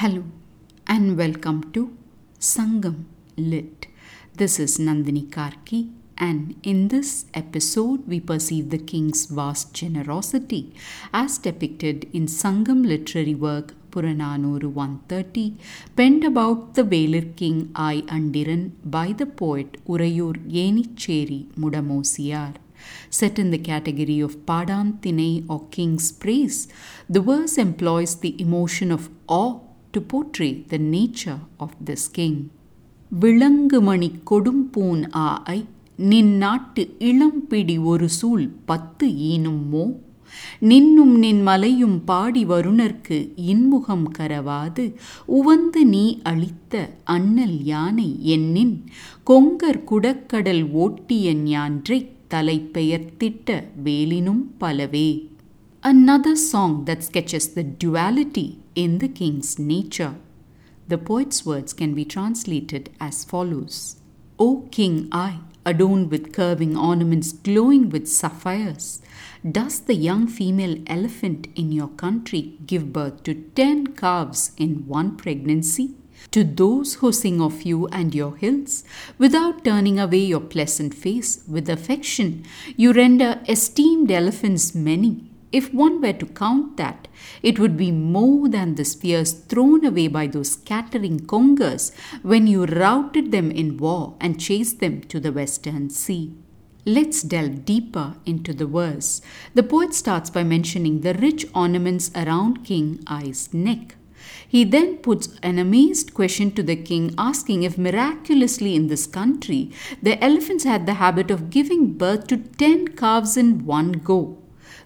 Hello and welcome to Sangam Lit. This is Nandini Karki, and in this episode, we perceive the king's vast generosity as depicted in Sangam literary work Puranaanooru 130, penned about the Velir king Aay Andiran by the poet Uraiyoor Enicheri Mudamosiyaar. Set in the category of Paadaan Thinai or King's Praise, the verse employs the emotion of awe to portray the nature of this king. விளங்குமணி கொடும்பூன் ஆஐ நின் நாட்டு இளம்பிடி ஒரு சூழ் பத்து ஈனுமோ நின்னும் நின் மலையும் பாடி வருணர்க்கு இன்முகம் கரவாது. உவந்து நீ அளித்த அண்ணல் யானை என்னின் கொங்கர் குடக்கடல் ஓட்டிய ஞான்றை தலைப்பெயர்த்திட்ட வேலினும் பலவே. Another song that sketches the duality in the king's nature. The poet's words can be translated as follows O King Aay, adorned with curving ornaments glowing with sapphires, does the young female elephant in your country give birth to ten calves in one pregnancy? To those who sing of you and your hills, without turning away your pleasant face, with affection, you render esteemed elephants many. If one were to count that, it would be more than the spears thrown away by those scattering Congars when you routed them in war and chased them to the western sea. Let's delve deeper into the verse. The poet starts by mentioning the rich ornaments around King Aay's neck. He then puts an amazed question to the king, asking if miraculously in this country the elephants had the habit of giving birth to ten calves in one go.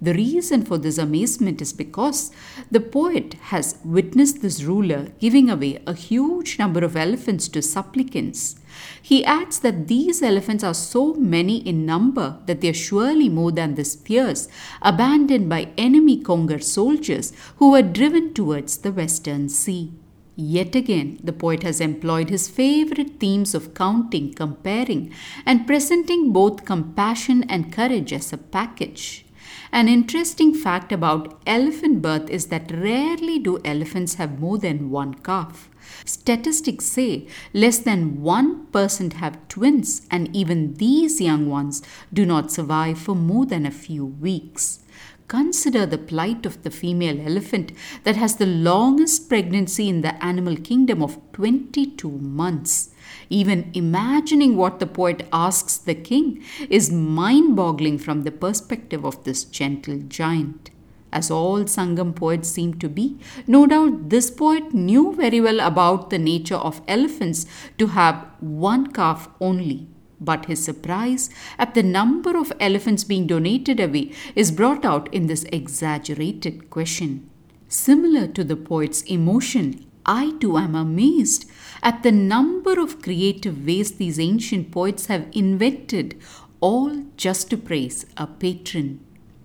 The reason for this amazement is because the poet has witnessed this ruler giving away a huge number of elephants to supplicants. He adds that these elephants are so many in number that they are surely more than the spears abandoned by enemy Congar soldiers who were driven towards the western sea. Yet again, the poet has employed his favorite themes of counting, comparing, and presenting both compassion and courage as a package. An interesting fact about elephant birth is that rarely do elephants have more than one calf. Statistics say less than 1% have twins, and even these young ones do not survive for more than a few weeks. Consider the plight of the female elephant that has the longest pregnancy in the animal kingdom of 22 months. Even imagining what the poet asks the king is mind boggling from the perspective of this gentle giant. As all Sangam poets seem to be, no doubt this poet knew very well about the nature of elephants to have one calf only. But his surprise at the number of elephants being donated away is brought out in this exaggerated question. Similar to the poet's emotion, I too am amazed at the number of creative ways these ancient poets have invented, all just to praise a patron.